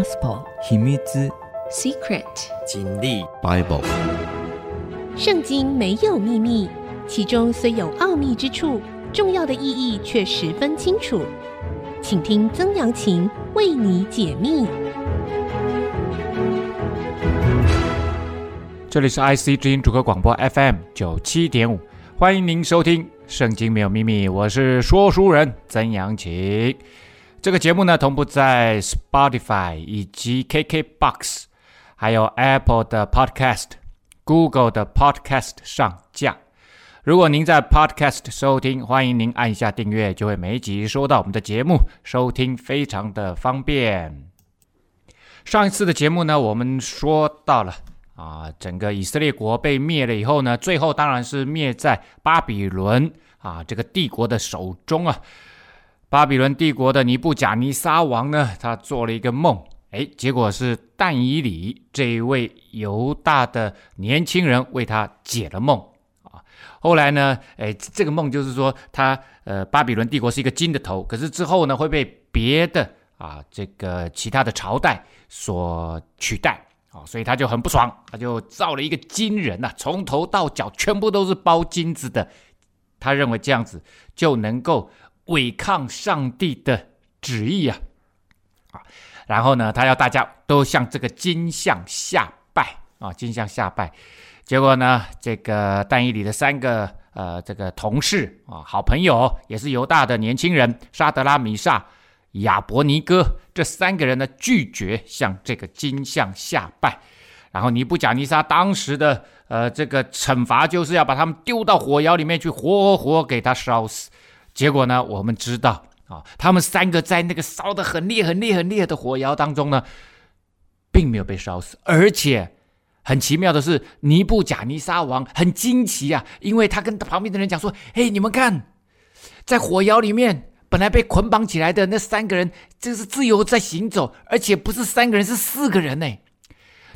Gospel 秘密 Secret 真理 Bible 圣经没有秘密，其中虽有奥秘之处，重要的意义却十分清楚。请听曾阳晴为你解密。这里是 IC 之音主客广播 FM 九七点五，欢迎您收听《圣经没有秘密》，我是说书人曾阳晴。这个节目呢，同步在 Spotify 以及 KKBox，还有 Apple 的 Podcast、Google 的 Podcast 上架。如果您在 Podcast 收听，欢迎您按一下订阅，就会每一集收到我们的节目，收听非常的方便。上一次的节目呢，我们说到了啊，整个以色列国被灭了以后呢，最后当然是灭在巴比伦啊这个帝国的手中啊。巴比伦帝国的尼布甲尼撒王呢，他做了一个梦，哎，结果是但以理这一位犹大的年轻人为他解了梦啊。后来呢，哎，这个梦就是说他，他呃，巴比伦帝国是一个金的头，可是之后呢，会被别的啊这个其他的朝代所取代啊，所以他就很不爽，他就造了一个金人呐，从头到脚全部都是包金子的，他认为这样子就能够。违抗上帝的旨意啊！啊，然后呢，他要大家都向这个金像下拜啊，金像下拜。结果呢，这个但以理的三个呃这个同事啊，好朋友也是犹大的年轻人沙德拉、米萨、亚伯尼歌这三个人呢，拒绝向这个金像下拜。然后尼布甲尼撒当时的呃这个惩罚就是要把他们丢到火窑里面去，活活给他烧死。结果呢，我们知道啊，他们三个在那个烧得很烈、很烈、很烈的火窑当中呢，并没有被烧死，而且很奇妙的是，尼布甲尼撒王很惊奇啊，因为他跟旁边的人讲说：“嘿，你们看，在火窑里面本来被捆绑起来的那三个人，这是自由在行走，而且不是三个人，是四个人呢。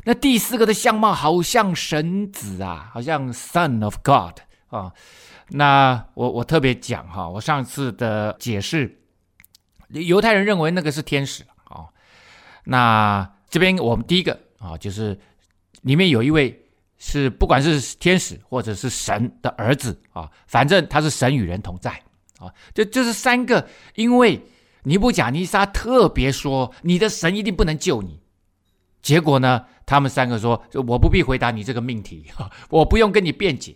那第四个的相貌好像神子啊，好像 Son of God 啊。”那我我特别讲哈，我上次的解释，犹太人认为那个是天使啊。那这边我们第一个啊，就是里面有一位是不管是天使或者是神的儿子啊，反正他是神与人同在啊。就就是三个，因为尼布甲尼撒特别说你的神一定不能救你，结果呢，他们三个说我不必回答你这个命题，我不用跟你辩解。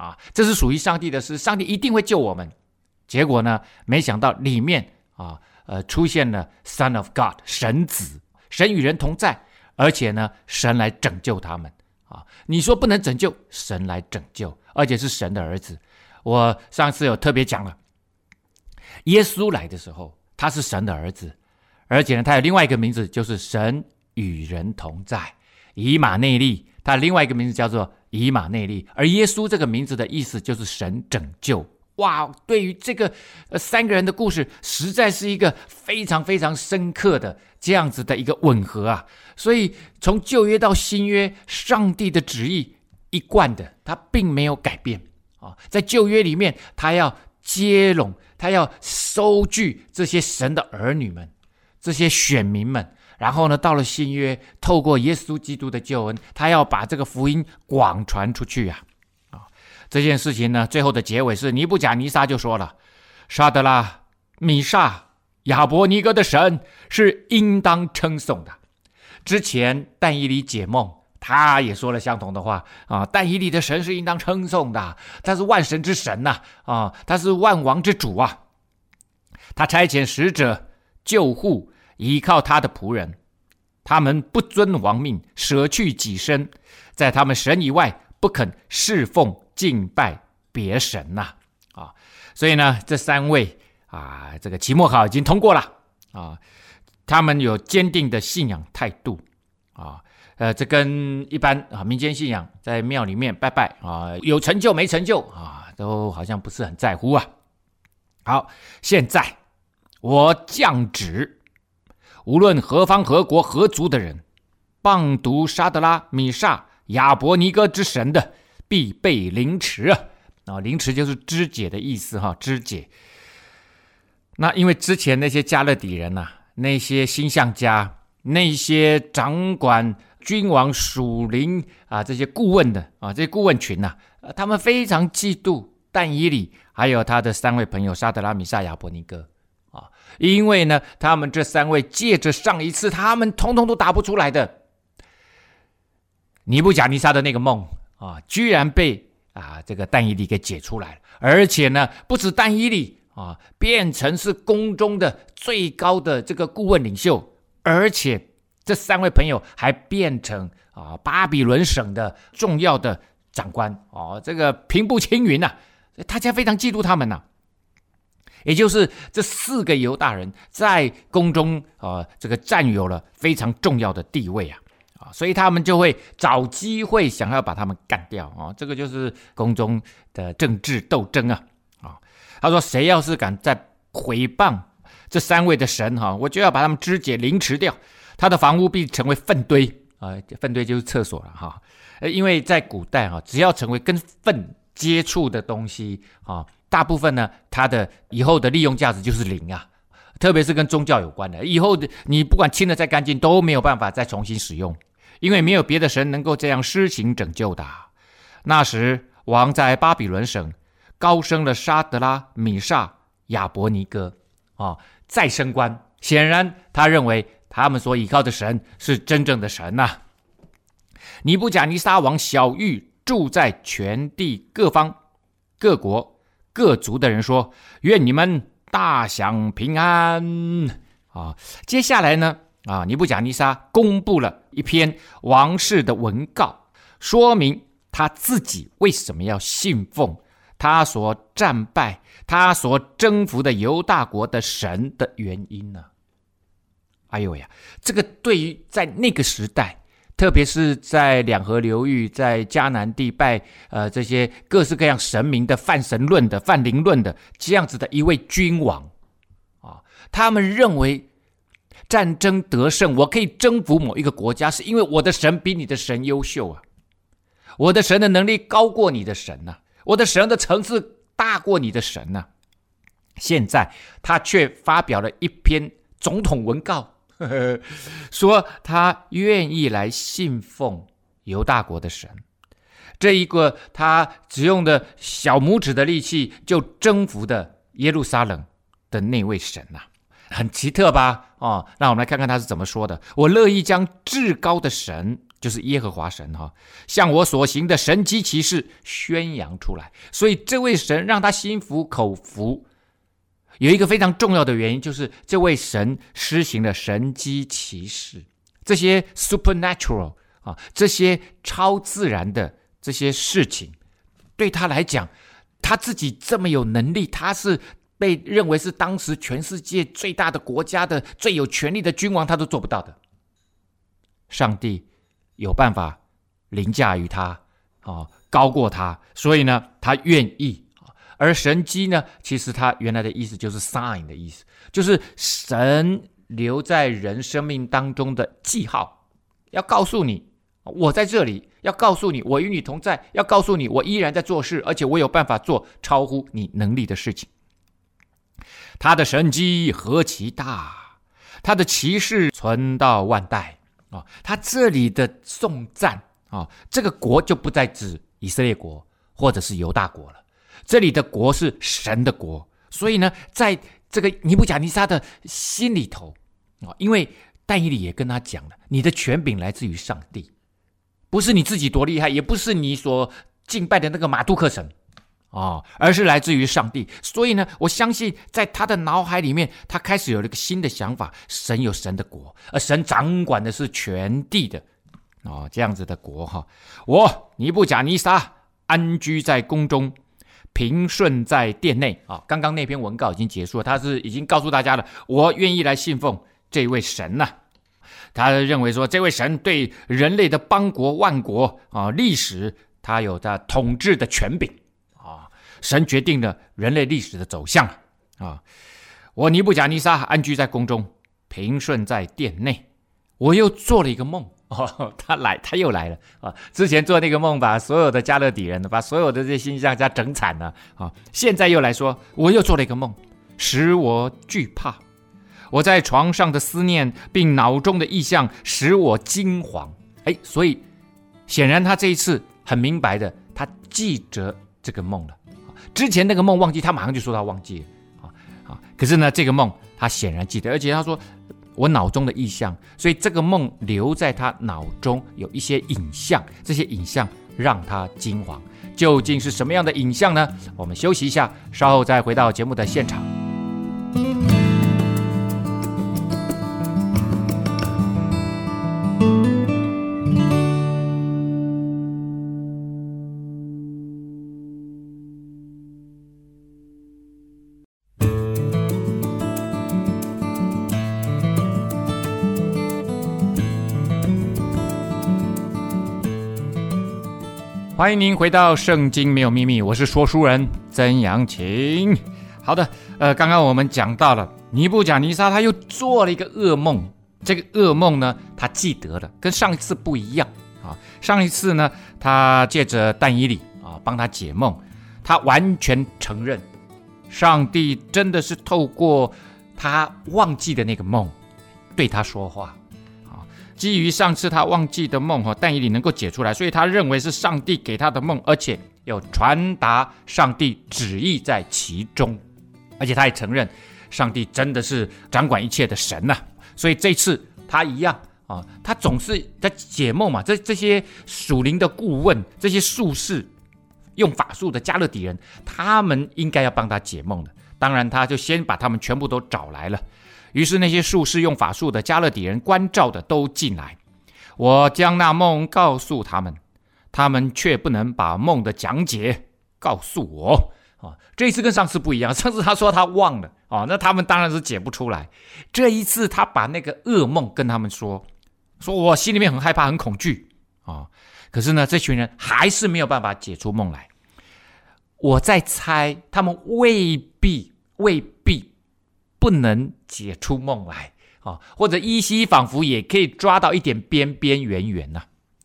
啊，这是属于上帝的事，上帝一定会救我们。结果呢，没想到里面啊，呃，出现了 Son of God，神子，神与人同在，而且呢，神来拯救他们。啊，你说不能拯救，神来拯救，而且是神的儿子。我上次有特别讲了，耶稣来的时候，他是神的儿子，而且呢，他有另外一个名字，就是神与人同在，以马内利。他另外一个名字叫做以马内利，而耶稣这个名字的意思就是神拯救。哇，对于这个呃三个人的故事，实在是一个非常非常深刻的这样子的一个吻合啊。所以从旧约到新约，上帝的旨意一贯的，他并没有改变啊。在旧约里面，他要接拢，他要收聚这些神的儿女们，这些选民们。然后呢，到了新约，透过耶稣基督的救恩，他要把这个福音广传出去呀！啊，这件事情呢，最后的结尾是尼布甲尼撒就说了：“沙德拉、米煞、亚伯尼哥的神是应当称颂的。”之前但以理解梦，他也说了相同的话啊。但以理的神是应当称颂的，他是万神之神呐，啊，他是万王之主啊。他差遣使者救护。依靠他的仆人，他们不遵王命，舍去己身，在他们神以外不肯侍奉敬拜别神呐！啊，所以呢，这三位啊，这个期末考已经通过了啊，他们有坚定的信仰态度啊，呃，这跟一般啊民间信仰在庙里面拜拜啊，有成就没成就啊，都好像不是很在乎啊。好，现在我降旨。无论何方何国何族的人，谤讟沙德拉、米煞、亚伯尼歌之神的，必被凌迟啊！啊，凌迟就是肢解的意思哈，肢解。那因为之前那些加勒底人呐、那些星象家那些掌管君王属灵啊这些顾问的啊这些顾问群呐、他们非常嫉妒但以理，还有他的三位朋友沙德拉、米煞、亚伯尼歌，因为呢，他们这三位借着上一次他们通通都答不出来的尼布甲尼撒的那个梦啊，居然被。啊，这个但以理给解出来了，而且呢，不止但以理啊，变成是宫中的最高的这个顾问领袖，而且这三位朋友还变成啊巴比伦省的重要的长官哦、啊，这个平步青云呐、大家非常嫉妒他们呐、也就是这四个犹大人在宫中啊，这个占有了非常重要的地位啊。啊，所以他们就会找机会想要把他们干掉啊！这个就是宫中的政治斗争啊！啊，他说，谁要是敢再毁谤这三位的神哈，我就要把他们肢解凌迟掉，他的房屋必成为粪堆啊！粪堆就是厕所了哈。因为在古代哈，只要成为跟粪接触的东西啊，大部分呢，它的以后的利用价值就是零啊。特别是跟宗教有关的，以后的你不管清的再干净，都没有办法再重新使用。因为没有别的神能够这样施行拯救的。那时，王在巴比伦省高升了沙德拉、米煞、亚伯尼哥啊，再升官。显然，他认为他们所依靠的神是真正的神呐、尼布甲尼撒王小玉住在全地各方、各国、各族的人说：“愿你们大享平安。”啊，接下来呢？啊，尼布甲尼撒公布了一篇王室的文告，说明他自己为什么要信奉他所战败、他所征服的犹大国的神的原因呢？哎呦呀，这个对于在那个时代，特别是在两河流域、在迦南地拜呃这些各式各样神明的泛神论的、泛灵论的这样子的一位君王啊，他们认为。战争得胜，我可以征服某一个国家，是因为我的神比你的神优秀啊！我的神的能力高过你的神呐、我的神的层次大过你的神呐、现在他却发表了一篇总统文告，呵呵，说他愿意来信奉犹大国的神，这一个他只用的小拇指的力气就征服的耶路撒冷的那位神呐、很奇特吧？哦，让我们来看看他是怎么说的。我乐意将至高的神，就是耶和华神哈，向我所行的神迹奇事宣扬出来。所以这位神让他心服口服，有一个非常重要的原因，就是这位神施行了神迹奇事，这些 supernatural 啊，这些超自然的这些事情，对他来讲，他自己这么有能力，他是。被认为是当时全世界最大的国家的最有权力的君王，他都做不到的。上帝有办法凌驾于他，啊，高过他，所以呢，他愿意。而神迹呢，其实它原来的意思就是 sign 的意思，就是神留在人生命当中的记号，要告诉你我在这里，要告诉你我与你同在，要告诉你我依然在做事，而且我有办法做超乎你能力的事情。他的神迹何其大，他的奇事存到万代啊！他这里的颂赞啊，这个国就不再指以色列国或者是犹大国了，这里的国是神的国。所以呢，在这个尼布甲尼撒的心里头啊，因为但以理也跟他讲了，你的权柄来自于上帝，不是你自己多厉害，也不是你所敬拜的那个马杜克神。哦，而是来自于上帝，所以呢，我相信在他的脑海里面，他开始有了一个新的想法：神有神的国，而神掌管的是全地的，哦，这样子的国哈。我尼布甲尼撒安居在宫中，平顺在殿内啊。刚刚那篇文告已经结束了，他是已经告诉大家了，我愿意来信奉这位神呐、他认为说，这位神对人类的邦国万国啊历史，他有着统治的权柄啊。神决定了人类历史的走向啊！我尼布甲尼撒安居在宫中，平顺在殿内。我又做了一个梦 哦，他来，他又来了啊！之前做那个梦，把所有的加勒底人，把所有的这些星象家整惨了啊！现在又来说，我又做了一个梦，使我惧怕。我在床上的思念，并脑中的意象，使我惊惶。哎，所以显然他这一次很明白的，他记着这个梦了。之前那个梦忘记，他马上就说他忘记了。啊啊！可是呢，这个梦他显然记得，而且他说我脑中的意象，所以这个梦留在他脑中有一些影像，这些影像让他惊惶。究竟是什么样的影像呢？我们休息一下，稍后再回到节目的现场。欢迎您回到《圣经没有秘密》，我是说书人曾阳晴。好的，呃，刚刚我们讲到了尼布甲尼撒，他又做了一个噩梦。这个噩梦呢，他记得了，跟上一次不一样啊。上一次呢，他借着但以理啊帮他解梦，他完全承认上帝真的是透过他忘记的那个梦对他说话。基于上次他忘记的梦哈，但以理能够解出来，所以他认为是上帝给他的梦，而且有传达上帝旨意在其中，而且他也承认上帝真的是掌管一切的神呐、所以这次他一样啊，他总是在解梦嘛。这这些属灵的顾问，这些术士，用法术的加勒底人，他们应该要帮他解梦的。当然，他就先把他们全部都找来了。于是那些术士用法术的加勒底人关照的都进来，我将那梦告诉他们，他们却不能把梦的讲解告诉我。啊，这一次跟上次不一样，上次他说他忘了，啊，那他们当然是解不出来。这一次他把那个噩梦跟他们说，说我心里面很害怕、很恐惧，啊，可是呢，这群人还是没有办法解出梦来。我在猜，他们未必，未。不能解出梦来啊，或者依稀仿佛也可以抓到一点边边缘缘呐，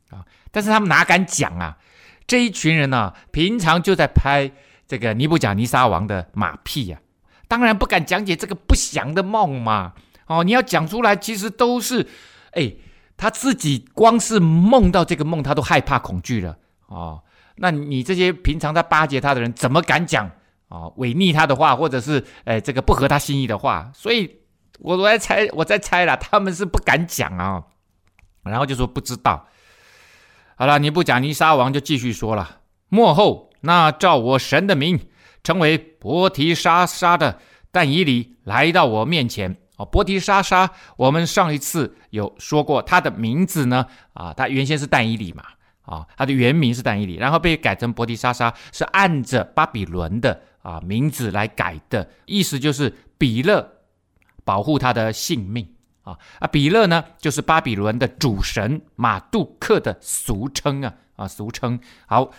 啊，但是他们哪敢讲啊？这一群人呢、啊，平常就在拍这个尼布甲尼撒王的马屁呀、啊，当然不敢讲解这个不祥的梦嘛。哦，你要讲出来，其实都是，哎，他自己光是梦到这个梦，他都害怕恐惧了哦。那你这些平常在巴结他的人，怎么敢讲？啊，违逆他的话，或者是诶这个不合他心意的话，所以我我在猜，我在猜了，他们是不敢讲啊，然后就说不知道。好了，你不讲尼沙王就继续说了：幕后那照我神的名称为伯提沙撒的但以理来到我面前。哦，伯提沙撒，我们上一次有说过他的名字呢，啊，他原先是但以理嘛。啊，他的原名是但以理，然后被改成伯提沙撒，是按着巴比伦的啊名字来改的，意思就是比勒保护他的性命啊啊，比勒呢就是巴比伦的主神马杜克的俗称啊啊俗称。好，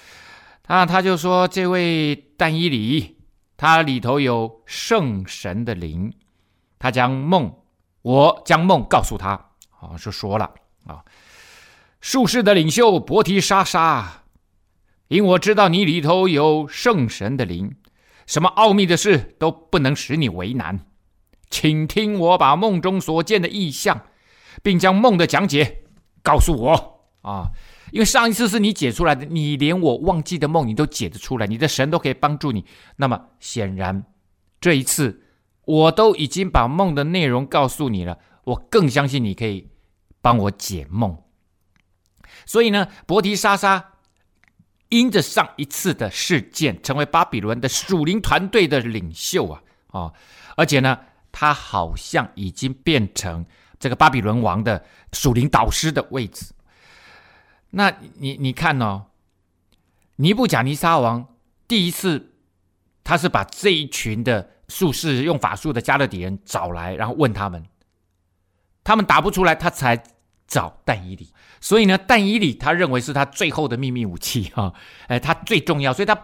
那他就说这位但伊里，他里头有圣神的灵，他将梦，我将梦告诉他，啊就说了啊。术士的领袖伯提莎莎，因我知道你里头有圣神的灵，什么奥秘的事都不能使你为难，请听我把梦中所见的意象，并将梦的讲解告诉我啊！因为上一次是你解出来的，你连我忘记的梦你都解得出来，你的神都可以帮助你。那么显然这一次我都已经把梦的内容告诉你了，我更相信你可以帮我解梦。所以呢，伯提沙撒因着上一次的事件，成为巴比伦的属灵团队的领袖啊啊、而且呢，他好像已经变成这个巴比伦王的属灵导师的位置。那你你看哦，尼布甲尼撒王第一次，他是把这一群的术士用法术的加勒底人找来，然后问他们，他们答不出来，他才找但以理。所以呢，但以理他认为是他最后的秘密武器哈，哎，他最重要，所以他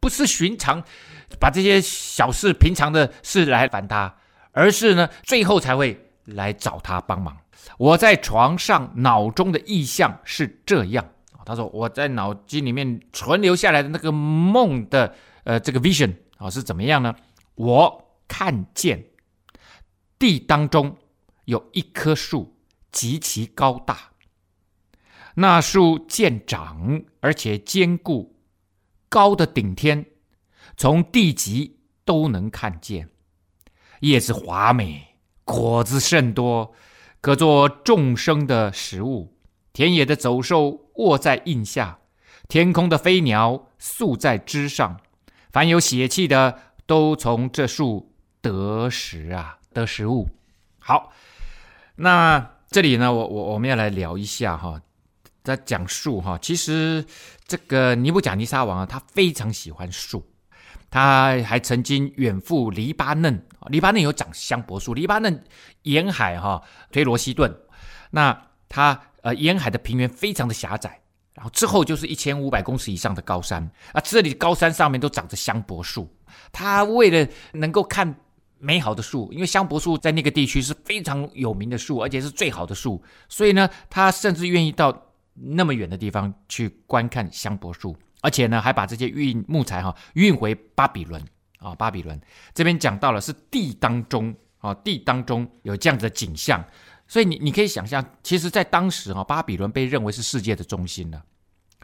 不是寻常把这些小事、平常的事来烦他，而是呢，最后才会来找他帮忙。我在床上脑中的意象是这样，他说我在脑筋里面存留下来的那个梦的呃这个 vision 啊是怎么样呢？我看见地当中有一棵树极其高大，那树见长而且坚固，高的顶天，从地极都能看见，叶子华美，果子甚多，可做众生的食物。田野的走兽卧在荫下，天空的飞鸟宿在枝上，凡有血气的都从这树得食啊，得食物。好，那这里呢，我我我们要来聊一下哈，在讲树哈。其实这个尼布甲尼撒王啊，他非常喜欢树，他还曾经远赴黎巴嫩，黎巴嫩有长香柏树，黎巴嫩沿海哈推罗西顿，那他。呃，沿海的平原非常的狭窄，然后之后就是一千五百公尺以上的高山啊，这里高山上面都长着香柏树。他为了能够看美好的树，因为香柏树在那个地区是非常有名的树，而且是最好的树，所以呢，他甚至愿意到那么远的地方去观看香柏树，而且呢，还把这些运木材哈运回巴比伦啊，巴比伦这边讲到了是地当中啊，地当中有这样子的景象。所以你你可以想象，其实，在当时哈，巴比伦被认为是世界的中心了，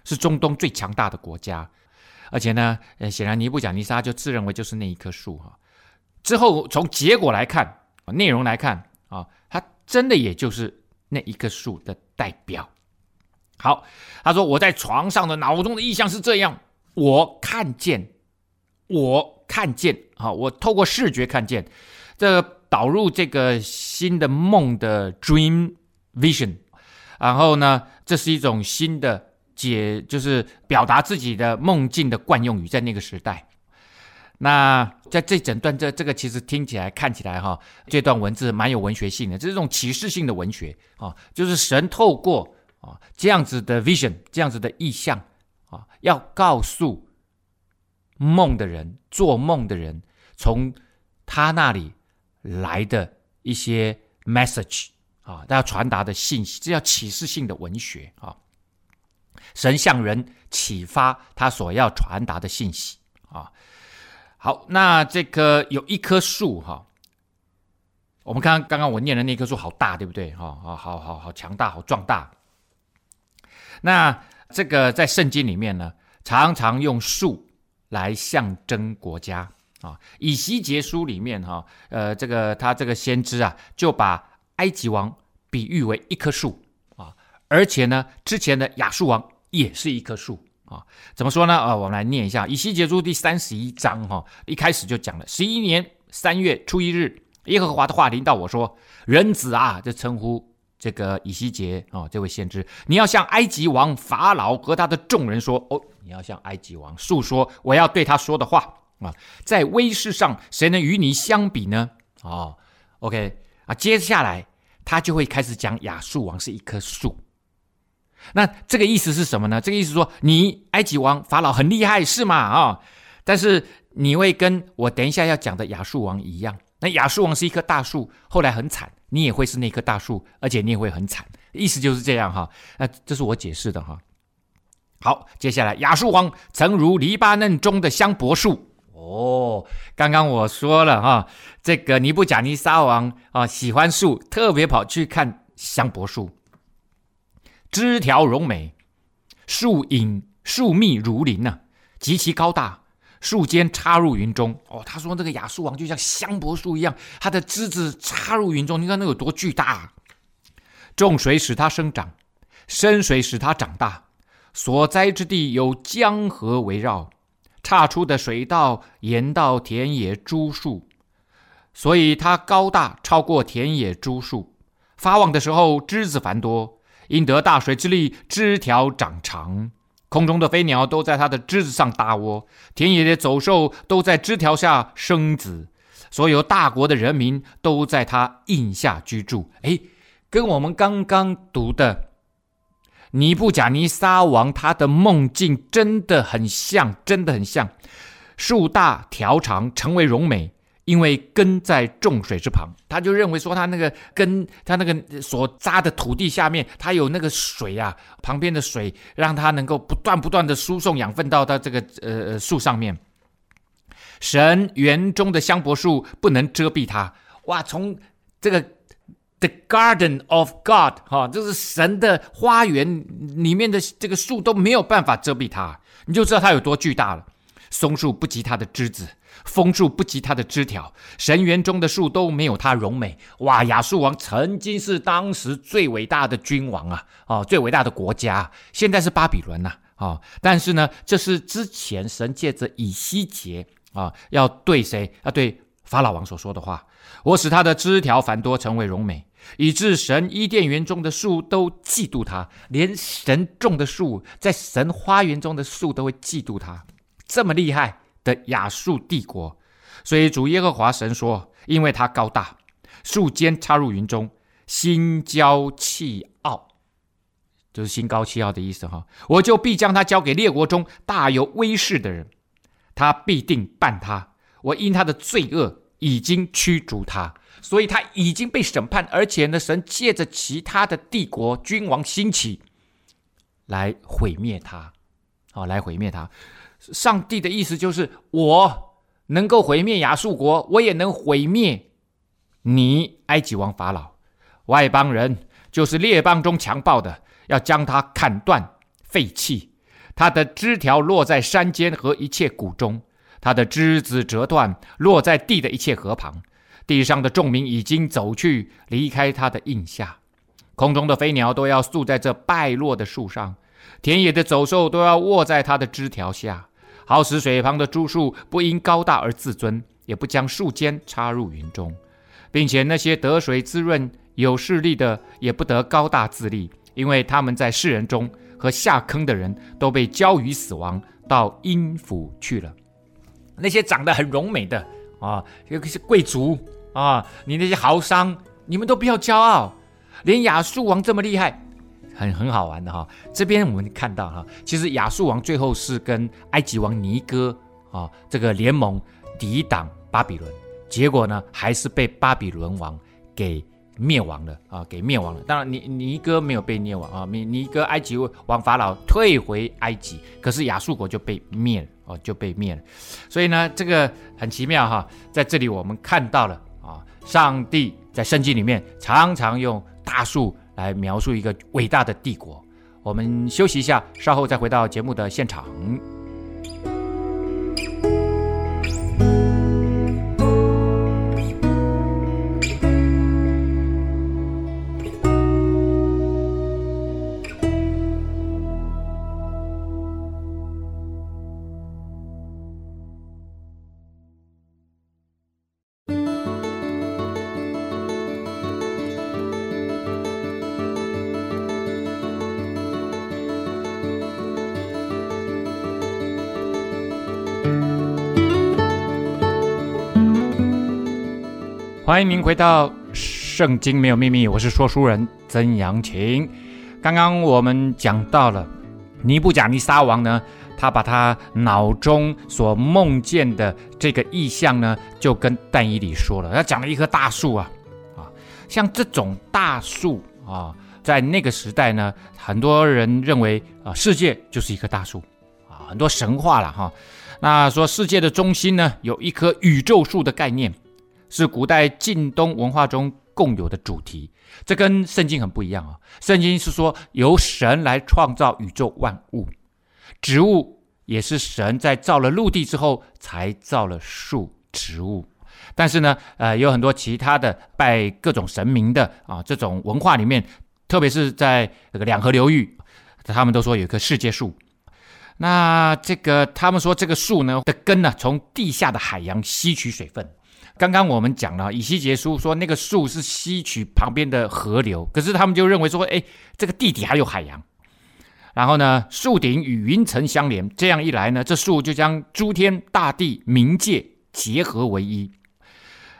是中东最强大的国家，而且呢，呃，显然尼布甲尼撒就自认为就是那一棵树哈。之后从结果来看，内容来看啊，他真的也就是那一棵树的代表。好，他说我在床上的脑中的意象是这样，我看见，我看见，好，我透过视觉看见这。导入这个新的梦的 dream vision，然后呢，这是一种新的解，就是表达自己的梦境的惯用语，在那个时代。那在这整段这这个其实听起来看起来哈，这段文字蛮有文学性的，这是一种启示性的文学啊，就是神透过啊这样子的 vision，这样子的意象啊，要告诉梦的人，做梦的人，从他那里。来的一些 message 啊，他要传达的信息，这叫启示性的文学啊。神向人启发他所要传达的信息啊。好，那这个有一棵树哈，我们看刚刚我念的那棵树好大，对不对？哈，好好好好强大，好壮大。那这个在圣经里面呢，常常用树来象征国家。啊，以西结书里面哈，呃，这个他这个先知啊，就把埃及王比喻为一棵树啊，而且呢，之前的亚述王也是一棵树啊。怎么说呢？啊，我们来念一下以西结书第三十一章哈，一开始就讲了：十一年三月初一日，耶和华的话临到我说，人子啊，就称呼这个以西结啊，这位先知，你要向埃及王法老和他的众人说，哦，你要向埃及王诉说我要对他说的话。啊，在威势上，谁能与你相比呢？哦，OK 啊，接下来他就会开始讲亚述王是一棵树。那这个意思是什么呢？这个意思说，你埃及王法老很厉害是吗？啊、但是你会跟我等一下要讲的亚述王一样。那亚述王是一棵大树，后来很惨，你也会是那棵大树，而且你也会很惨。意思就是这样哈。那这是我解释的哈。好，接下来亚述王曾如黎巴嫩中的香柏树。哦，刚刚我说了哈，这个尼布甲尼撒王啊喜欢树，特别跑去看香柏树，枝条荣美，树影树密如林呐、极其高大，树尖插入云中。哦，他说这个亚述王就像香柏树一样，它的枝子插入云中，你看那有多巨大啊！众水使它生长，深水使它长大，所栽之地有江河围绕。岔出的水道延到田野株树，所以它高大超过田野株树。发旺的时候，枝子繁多，因得大水之力，枝条长长。空中的飞鸟都在它的枝子上搭窝，田野的走兽都在枝条下生子。所有大国的人民都在它荫下居住。诶，跟我们刚刚读的。尼布甲尼撒王他的梦境真的很像，真的很像。树大条长，成为荣美，因为根在众水之旁。他就认为说，他那个根，他那个所扎的土地下面，他有那个水啊，旁边的水让他能够不断不断的输送养分到他这个呃树上面。神园中的香柏树不能遮蔽他。哇，从这个 The Garden of God 哈，就是神的花园里面的这个树都没有办法遮蔽它，你就知道它有多巨大了。松树不及它的枝子，枫树不及它的枝条，神园中的树都没有它荣美。哇，亚述王曾经是当时最伟大的君王啊，哦，最伟大的国家，现在是巴比伦呐，啊，但是呢，这是之前神借着以西结啊，要对谁？要对法老王所说的话。我使他的枝条繁多，成为荣美，以致神伊甸园中的树都嫉妒他，连神种的树，在神花园中的树都会嫉妒他。这么厉害的亚述帝国，所以主耶和华神说：“因为他高大，树尖插入云中，心骄气傲，就是心高气傲的意思哈。我就必将他交给列国中大有威势的人，他必定办他。我因他的罪恶已经驱逐他，所以他已经被审判，而且呢，神借着其他的帝国君王兴起来毁灭他，好，来毁灭他。”上帝的意思就是，我能够毁灭亚述国，我也能毁灭你埃及王法老。外邦人就是列邦中强暴的，要将他砍断废弃。他的枝条落在山间和一切谷中，他的枝子折断，落在地的一切河旁。地上的众民已经走去，离开他的荫下。空中的飞鸟都要宿在这败落的树上，田野的走兽都要卧在他的枝条下。好使水旁的株树不因高大而自尊，也不将树尖插入云中，并且那些得水滋润、有势力的也不得高大自立，因为他们在世人中和下坑的人都被交于死亡，到阴府去了。那些长得很柔美的啊，尤其是贵族啊，你那些豪商，你们都不要骄傲，连亚述王这么厉害。很很好玩的哈，这边我们看到哈，其实亚述王最后是跟埃及王尼哥啊这个联盟抵挡巴比伦，结果呢还是被巴比伦王给灭亡了啊，给灭亡了。当然尼尼哥没有被灭亡啊，尼尼哥埃及王法老退回埃及，可是亚述国就被灭了哦，就被灭了。所以呢，这个很奇妙哈，在这里我们看到了啊，上帝在圣经里面常常用大树。来描述一个伟大的帝国。我们休息一下，稍后再回到节目的现场。欢迎您回到《圣经没有秘密》，我是说书人曾阳晴。刚刚我们讲到了尼布甲尼撒王呢，他把他脑中所梦见的这个意象呢，就跟但以理说了。他讲了一棵大树啊，啊，像这种大树啊，在那个时代呢，很多人认为啊，世界就是一棵大树啊，很多神话了哈。那说世界的中心呢，有一棵宇宙树的概念。是古代近东文化中共有的主题，这跟圣经很不一样啊。圣经是说由神来创造宇宙万物，植物也是神在造了陆地之后才造了树植物。但是呢，呃，有很多其他的拜各种神明的啊，这种文化里面，特别是在这个两河流域，他们都说有一棵世界树。那这个他们说这个树呢的根呢，从地下的海洋吸取水分。刚刚我们讲了以西结书说那个树是吸取旁边的河流，可是他们就认为说，哎，这个地底还有海洋。然后呢，树顶与云层相连，这样一来呢，这树就将诸天大地冥界结合为一。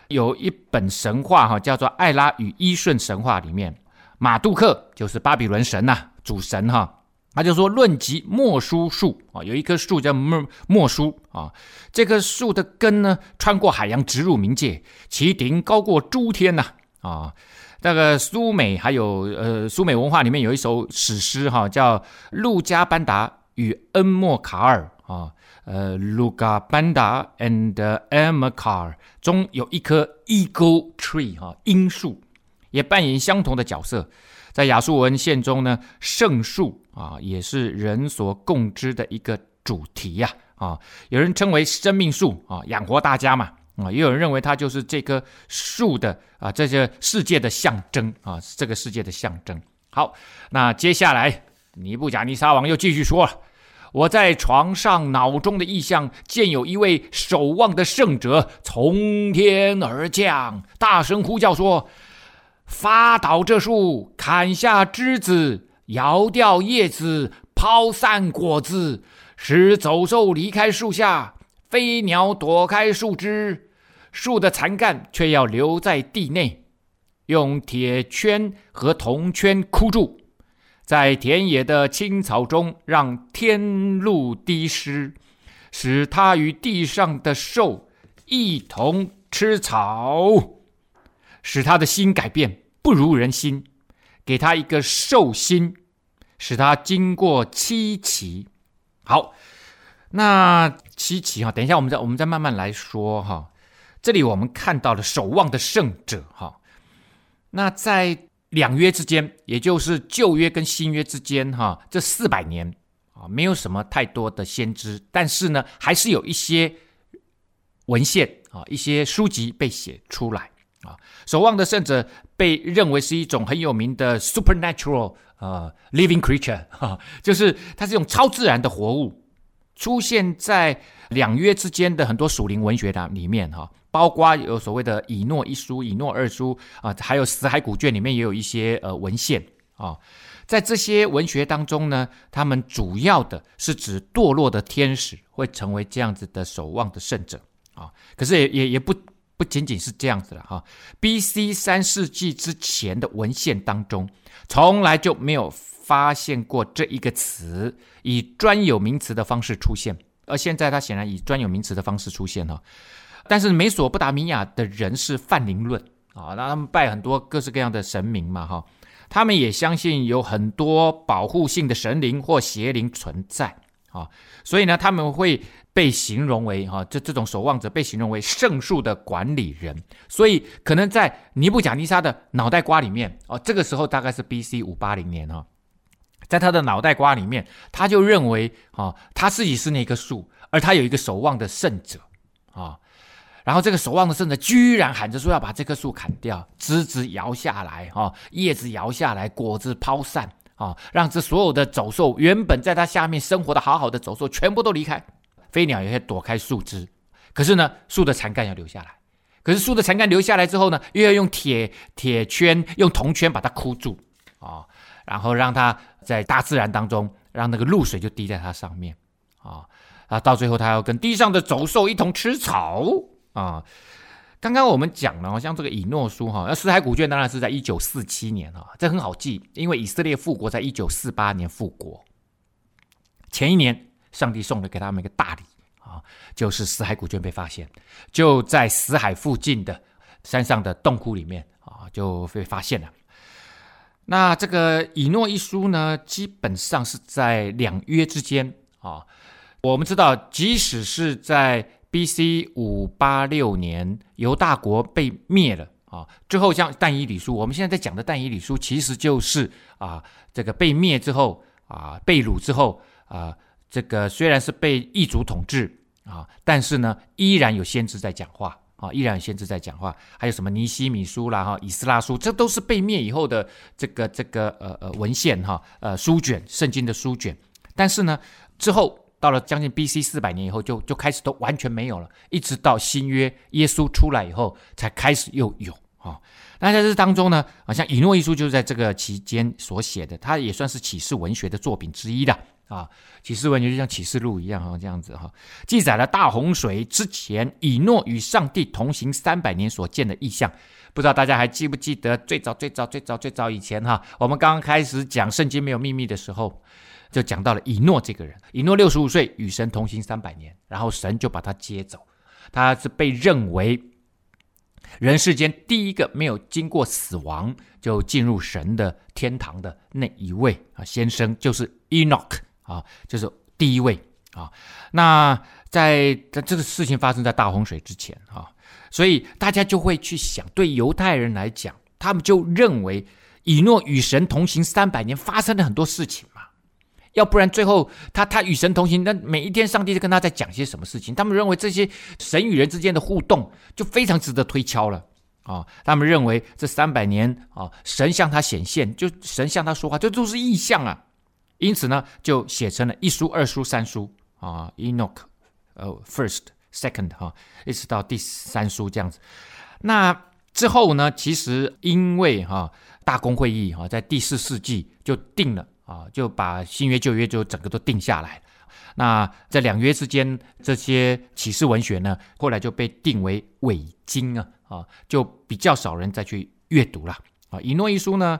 有一本神话哈，叫做《艾拉与伊顺神话》里面，马杜克就是巴比伦神呐、主神哈。他就说：“论及墨书树啊，有一棵树叫墨墨书啊，这棵树的根呢，穿过海洋，直入冥界，其顶高过诸天呐啊！那个苏美还有呃，苏美文化里面有一首史诗哈，叫《路加班达与恩莫卡尔啊，呃，Luca Banda and Amilcar 中有一棵 Eagle Tree 哈，樱树也扮演相同的角色。在亚述文献中呢，圣树啊也是人所共知的一个主题呀啊，有人称为生命树啊，养活大家嘛啊，也有人认为它就是这棵树的啊，这些世界的象征啊，这个世界的象征。好，那接下来尼布甲尼撒王又继续说了：“我在床上脑中的意象，见有一位守望的圣者从天而降，大声呼叫说：‘伐倒这树，砍下枝子，摇掉叶子，抛散果子，使走兽离开树下，飞鸟躲开树枝，树的残干却要留在地内。’”用铁圈和铜圈箍住，在田野的青草中，让天露滴湿，使它与地上的兽一同吃草，使他的心改变，不如人心，给他一个兽心，使他经过七期。好，那七期哈，等一下我们再我们再慢慢来说哈。这里我们看到了守望的圣者哈。那在两约之间，也就是旧约跟新约之间，哈，这四百年啊，没有什么太多的先知，但是呢，还是有一些文献啊，一些书籍被写出来啊。守望的圣者被认为是一种很有名的 supernatural 啊 living creature 哈，就是它是一种超自然的活物，出现在两约之间的很多属灵文学的里面哈。包括有所谓的以诺一书、以诺二书啊，还有死海古卷里面也有一些呃文献啊，在这些文学当中呢，他们主要的是指堕落的天使会成为这样子的守望的圣者啊，可是也也也不不仅仅是这样子了哈。B.C. 三世纪之前的文献当中，从来就没有发现过这一个词以专有名词的方式出现，而现在它显然以专有名词的方式出现哈。但是美索不达米亚的人是泛灵论啊，那他们拜很多各式各样的神明嘛哈，他们也相信有很多保护性的神灵或邪灵存在啊，所以呢，他们会被形容为哈，这这种守望者被形容为圣树的管理人，所以可能在尼布甲尼撒的脑袋瓜里面哦，这个时候大概是 B.C. 五八零年哈，在他的脑袋瓜里面，他就认为啊，他自己是那棵树，而他有一个守望的圣者啊。然后这个守望的圣者居然喊着说要把这棵树砍掉，枝子摇下来，哈，叶子摇下来，果子抛散，啊，让这所有的走兽原本在它下面生活的好好的走兽全部都离开，飞鸟也会躲开树枝，可是呢，树的残干要留下来，可是树的残干留下来之后呢，又要用铁铁圈、用铜圈把它箍住，啊，然后让它在大自然当中，让那个露水就滴在它上面，啊，啊，到最后它要跟地上的走兽一同吃草。啊，刚刚我们讲了，像这个以诺书哈，那死海古卷当然是在一九四七年哈，这很好记，因为以色列复国在一九四八年复国，前一年上帝送了给他们一个大礼啊，就是死海古卷被发现，就在死海附近的山上的洞窟里面啊就被发现了。那这个以诺一书呢，基本上是在两约之间啊，我们知道，即使是在 B.C. 五八六年，犹大国被灭了啊！之后像但以理书，我们现在在讲的但以理书，其实就是啊，这个被灭之后啊，被掳之后啊，这个虽然是被异族统治啊，但是呢，依然有先知在讲话啊，依然有先知在讲话。还有什么尼西米书啦、哈以斯拉书，这都是被灭以后的这个这个呃呃文献哈呃书卷，圣经的书卷。但是呢，之后。到了将近 B.C. 四百年以后就，就开始都完全没有了，一直到新约耶稣出来以后，才开始又有啊、那在这当中呢，啊，像以诺一书就是在这个期间所写的，它也算是启示文学的作品之一的啊。启示文学就像启示录一样哈，这样子哈，记载了大洪水之前，以诺与上帝同行三百年所见的异象。不知道大家还记不记得最早最早最早最早以前哈，我们刚刚开始讲圣经没有秘密的时候。就讲到了以诺这个人，以诺六十五岁与神同行三百年，然后神就把他接走，他是被认为人世间第一个没有经过死亡就进入神的天堂的那一位啊，先生就是 Enoch 啊，就是第一位啊。那在在这个事情发生在大洪水之前啊，所以大家就会去想，对犹太人来讲，他们就认为以诺与神同行三百年，发生了很多事情。要不然最后他他与神同行，那每一天上帝就跟他在讲些什么事情？他们认为这些神与人之间的互动就非常值得推敲了啊！他们认为这三百年啊，神向他显现，就神向他说话，这都是异象啊。因此呢，就写成了一书、二书、三书啊，Enoch，呃，First、Second 哈，一直到第三书这样子。那之后呢，其实因为哈大公会议哈，在第四世纪就定了。啊，就把新约旧约就整个都定下来。那在两约之间，这些启示文学呢，后来就被定为伪经啊，啊，就比较少人再去阅读了。啊，以诺一书呢，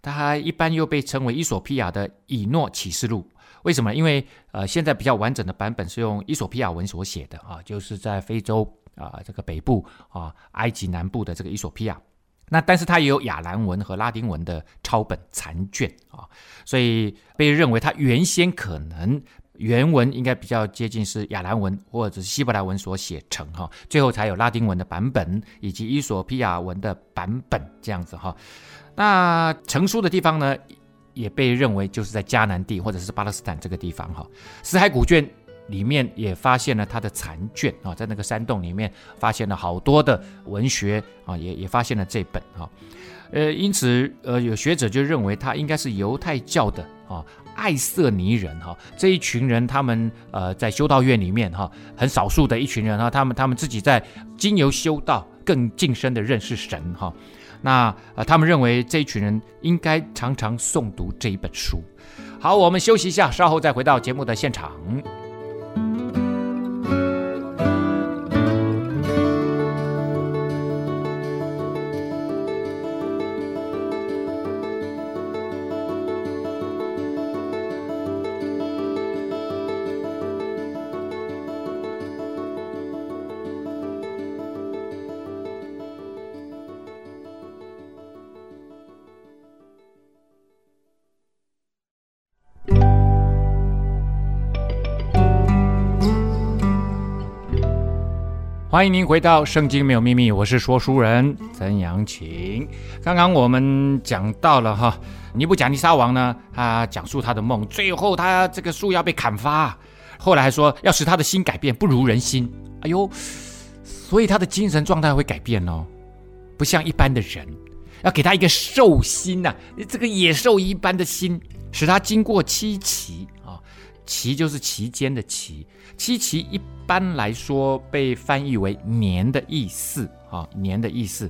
它一般又被称为伊索匹亚的以诺启示录。为什么？因为呃，现在比较完整的版本是用伊索匹亚文所写的啊，就是在非洲啊这个北部啊，埃及南部的这个伊索匹亚。那但是它也有亚兰文和拉丁文的抄本残卷啊，所以被认为它原先可能原文应该比较接近是亚兰文或者是希伯来文所写成哈，最后才有拉丁文的版本以及伊索比亚文的版本这样子哈。那成书的地方呢，也被认为就是在迦南地或者是巴勒斯坦这个地方哈。死海古卷。里面也发现了他的残卷啊，在那个山洞里面发现了好多的文学啊，也也发现了这本啊，呃，因此呃，有学者就认为他应该是犹太教的啊，爱色尼人哈，这一群人他们呃在修道院里面哈，很少数的一群人哈，他们他们自己在经由修道更近身的认识神哈，那呃他们认为这一群人应该常常诵读这一本书。好，我们休息一下，稍后再回到节目的现场。欢迎您回到《圣经没有秘密》，我是说书人曾阳晴。刚刚我们讲到了哈，尼布甲尼撒王呢，他讲述他的梦，最后他这个树要被砍伐，后来还说要使他的心改变，不如人心。哎呦，所以他的精神状态会改变哦，不像一般的人，要给他一个兽心呐、啊，这个野兽一般的心，使他经过七期啊，期就是期间的期，七期一。般来说，被翻译为“年”的意思啊，“年”的意思，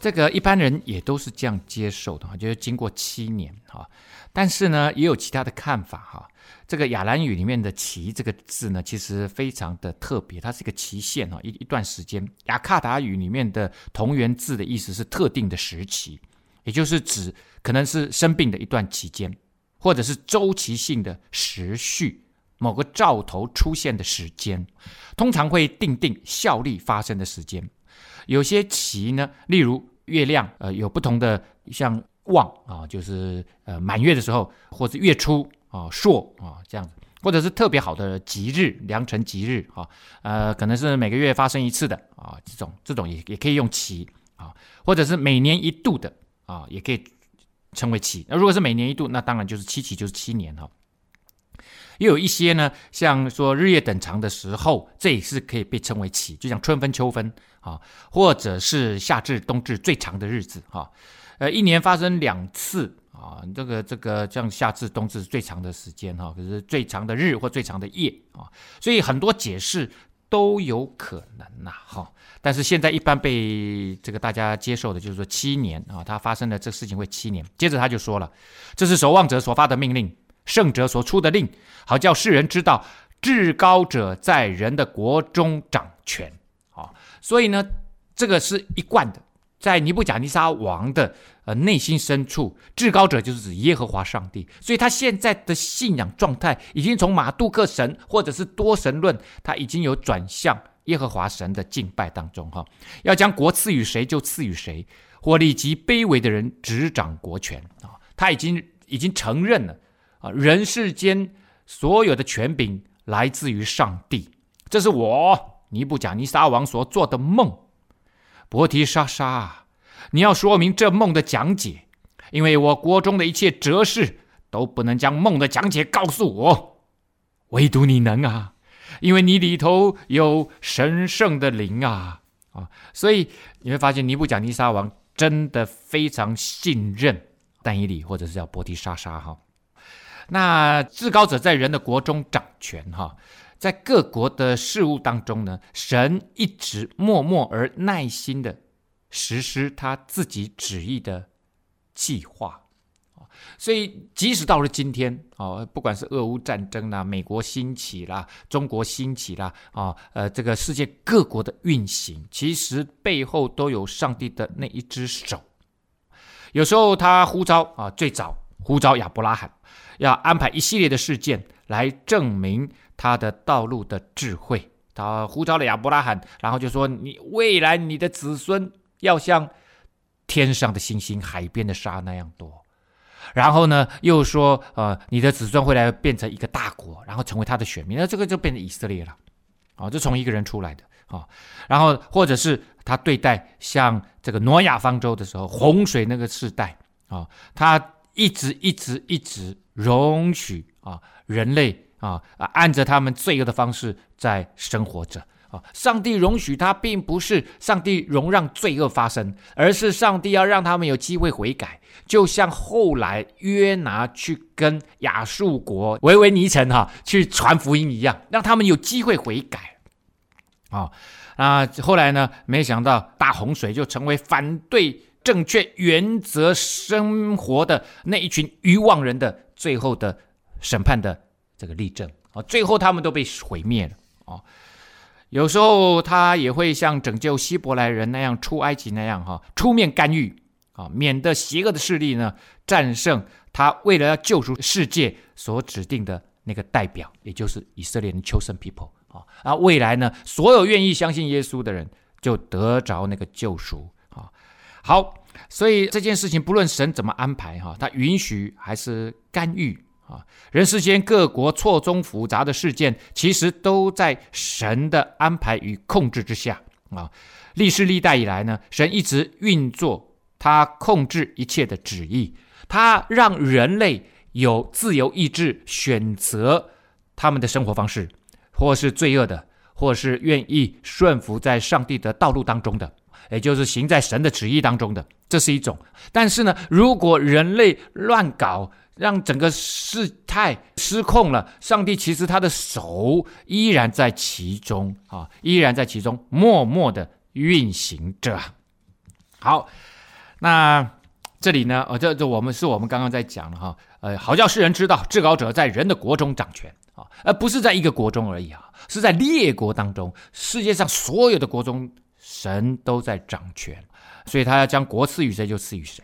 这个一般人也都是这样接受的，就是经过七年哈。但是呢，也有其他的看法哈。这个亚兰语里面的“期”这个字呢，其实非常的特别，它是一个期限哈，一一段时间。亚卡达语里面的同源字的意思是特定的时期，也就是指可能是生病的一段期间，或者是周期性的时序。某个兆头出现的时间，通常会定定效力发生的时间。有些期呢，例如月亮，呃，有不同的，像望啊，就是呃满月的时候，或者月初啊朔啊这样子，或者是特别好的吉日，良辰吉日啊，呃，可能是每个月发生一次的啊，这种这种也也可以用期啊，或者是每年一度的啊，也可以称为期。那如果是每年一度，那当然就是七期，就是七年哈。又有一些呢，像说日夜等长的时候，这也是可以被称为期，就像春分、秋分啊，或者是夏至、冬至最长的日子哈。呃，一年发生两次啊，这个这个像夏至、冬至最长的时间哈，可是最长的日或最长的夜啊，所以很多解释都有可能呐哈。但是现在一般被这个大家接受的就是说七年啊，他发生的这事情会七年。接着他就说了，这是守望者所发的命令。圣者所出的令，好叫世人知道至高者在人的国中掌权。啊，所以呢，这个是一贯的，在尼布甲尼撒王的呃内心深处，至高者就是指耶和华上帝。所以他现在的信仰状态已经从马杜克神或者是多神论，他已经有转向耶和华神的敬拜当中。哈，要将国赐予谁就赐予谁，或立极卑微的人执掌国权。啊，他已经已经承认了。啊，人世间所有的权柄来自于上帝。这是我尼布甲尼撒王所做的梦。伯提沙沙，你要说明这梦的讲解，因为我国中的一切哲士都不能将梦的讲解告诉我，唯独你能啊，因为你里头有神圣的灵啊啊！所以你会发现尼布甲尼撒王真的非常信任但以理，或者是叫伯提沙沙哈。那至高者在人的国中掌权哈。在各国的事务当中呢，神一直默默而耐心的实施他自己旨意的计划，所以即使到了今天啊，不管是俄乌战争啦、美国兴起啦、中国兴起啦啊，呃，这个世界各国的运行，其实背后都有上帝的那一只手。有时候他呼召啊，最早呼召亚伯拉罕，要安排一系列的事件来证明。他的道路的智慧，他呼召了亚伯拉罕，然后就说：“你未来你的子孙要像天上的星星、海边的沙那样多。”然后呢，又说：“呃，你的子孙会来变成一个大国，然后成为他的选民。”那这个就变成以色列了，啊，就从一个人出来的啊。然后或者是他对待像这个挪亚方舟的时候，洪水那个世代啊，他一直一直一直容许啊人类。啊啊！按着他们罪恶的方式在生活着啊！上帝容许他，并不是上帝容让罪恶发生，而是上帝要让他们有机会悔改，就像后来约拿去跟亚述国维维尼城哈去传福音一样，让他们有机会悔改啊！那，后来呢，没想到大洪水就成为反对正确原则生活的那一群愚妄人的最后的审判的。这个例证啊，最后他们都被毁灭了啊。有时候他也会像拯救希伯来人那样出埃及那样哈，出面干预啊，免得邪恶的势力呢战胜他。为了要救赎世界所指定的那个代表，也就是以色列人 chosen people 啊，啊，未来呢，所有愿意相信耶稣的人就得着那个救赎啊。好，所以这件事情不论神怎么安排哈，他允许还是干预。啊，人世间各国错综复杂的事件，其实都在神的安排与控制之下啊。历世历代以来呢，神一直运作他控制一切的旨意，他让人类有自由意志选择他们的生活方式，或是罪恶的，或是愿意顺服在上帝的道路当中的，也就是行在神的旨意当中的，这是一种。但是呢，如果人类乱搞，让整个事态失控了，上帝其实他的手依然在其中啊，依然在其中默默的运行着。好，那这里呢，呃，这这我们是我们刚刚在讲了哈，呃，好叫世人知道，至高者在人的国中掌权啊，而不是在一个国中而已啊，是在列国当中，世界上所有的国中，神都在掌权，所以他要将国赐予谁就赐予谁。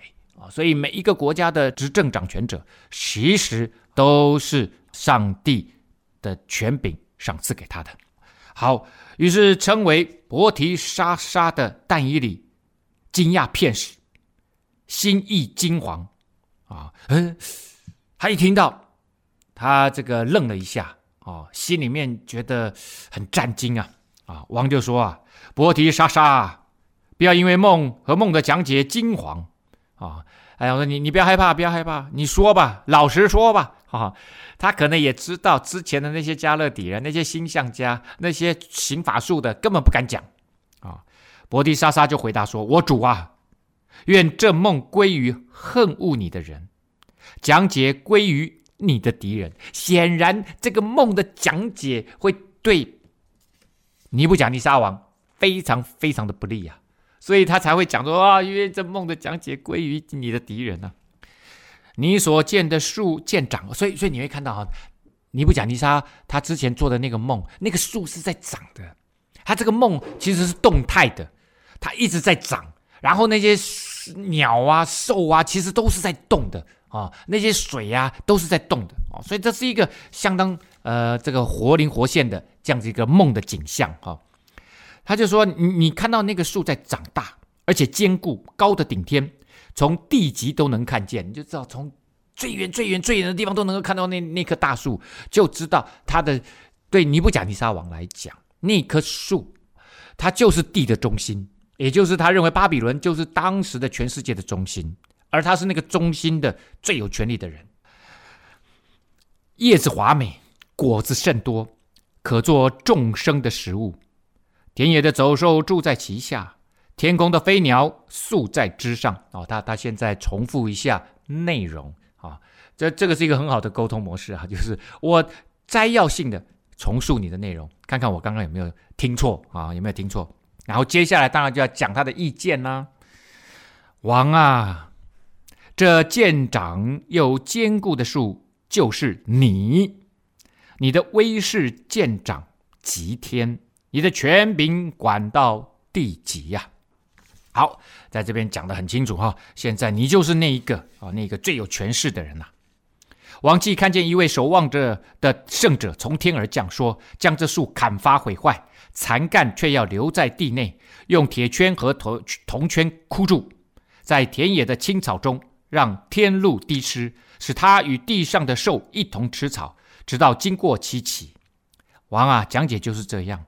所以每一个国家的执政掌权者，其实都是上帝的权柄赏赐给他的。好，于是称为伯提沙沙的但以理惊讶片时，心意惊惶啊！嗯，他一听到，他这个愣了一下啊，心里面觉得很震惊啊！啊，王就说啊，伯提沙沙，不要因为梦和梦的讲解惊惶。啊，哎呀，我说你，你不要害怕，不要害怕，你说吧，老实说吧。哈，他可能也知道之前的那些迦勒底人、那些星象家、那些行法术的，根本不敢讲。啊，伯提莎莎就回答说：“我主啊，愿这梦归于恨恶你的人，讲解归于你的敌人。”显然，这个梦的讲解会对尼布甲尼撒王非常非常的不利啊。所以他才会讲说啊，因为这梦的讲解归于你的敌人呢、啊。你所见的树渐长，所以所以你会看到哈，尼布甲尼撒他之前做的那个梦，那个树是在长的。他这个梦其实是动态的，它一直在长。然后那些鸟啊、兽啊，其实都是在动的啊。那些水啊，都是在动的啊。所以这是一个相当呃这个活灵活现的这样子一个梦的景象哈。他就说：“你你看到那个树在长大，而且坚固，高的顶天，从地极都能看见，你就知道从最远最远最远的地方都能够看到那那棵大树，就知道他的对尼布甲尼撒王来讲，那棵树，它就是地的中心，也就是他认为巴比伦就是当时的全世界的中心，而他是那个中心的最有权力的人。叶子华美，果子甚多，可做众生的食物。田野的走兽住在其下，天空的飞鸟宿在枝上。哦，他他现在重复一下内容啊，这这个是一个很好的沟通模式啊，就是我摘要性的重述你的内容，看看我刚刚有没有听错啊，有没有听错？然后接下来当然就要讲他的意见啦。王啊，这健长又坚固的树就是你，你的威势健长极天。你的权柄管到地极呀！好，在这边讲得很清楚哈。现在你就是那一个啊，那个最有权势的人呐。王既看见一位守望着的圣者从天而降，说：“将这树砍伐毁坏，残干却要留在地内，用铁圈和铜铜圈箍住，在田野的青草中，让天露滴湿，使它与地上的兽一同吃草，直到经过七期。”王啊，讲解就是这样。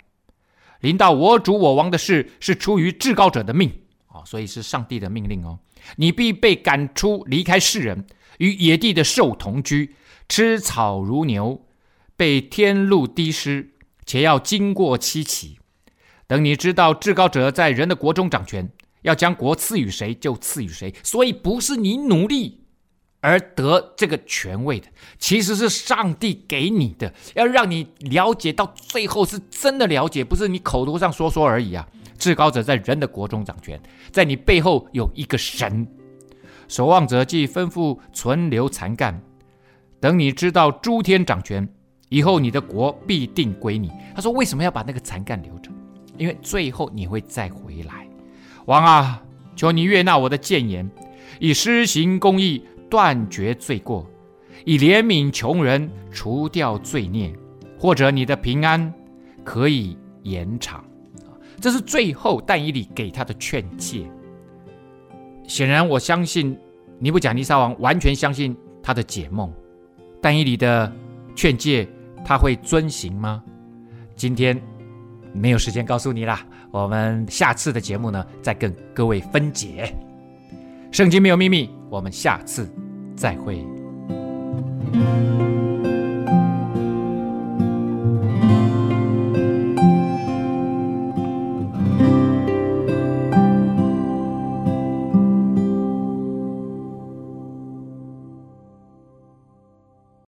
临到我主我王的事，是出于至高者的命啊，所以是上帝的命令哦。你必被赶出，离开世人，与野地的兽同居，吃草如牛，被天路滴湿，且要经过七起。等你知道至高者在人的国中掌权，要将国赐予谁就赐予谁，所以不是你努力。而得这个权位的，其实是上帝给你的，要让你了解到最后是真的了解，不是你口头上说说而已啊！至高者在人的国中掌权，在你背后有一个神。守望者既吩咐存留残干，等你知道诸天掌权以后，你的国必定归你。他说：“为什么要把那个残干留着？因为最后你会再回来。”王啊，求你悦纳我的谏言，以施行公义。断绝罪过，以怜悯穷人，除掉罪孽，或者你的平安可以延长。这是最后但以理给他的劝诫。显然，我相信尼布甲尼撒王完全相信他的解梦。但以理的劝诫他会遵行吗？今天没有时间告诉你啦，我们下次的节目呢，再跟各位分解。圣经没有秘密，我们下次再会。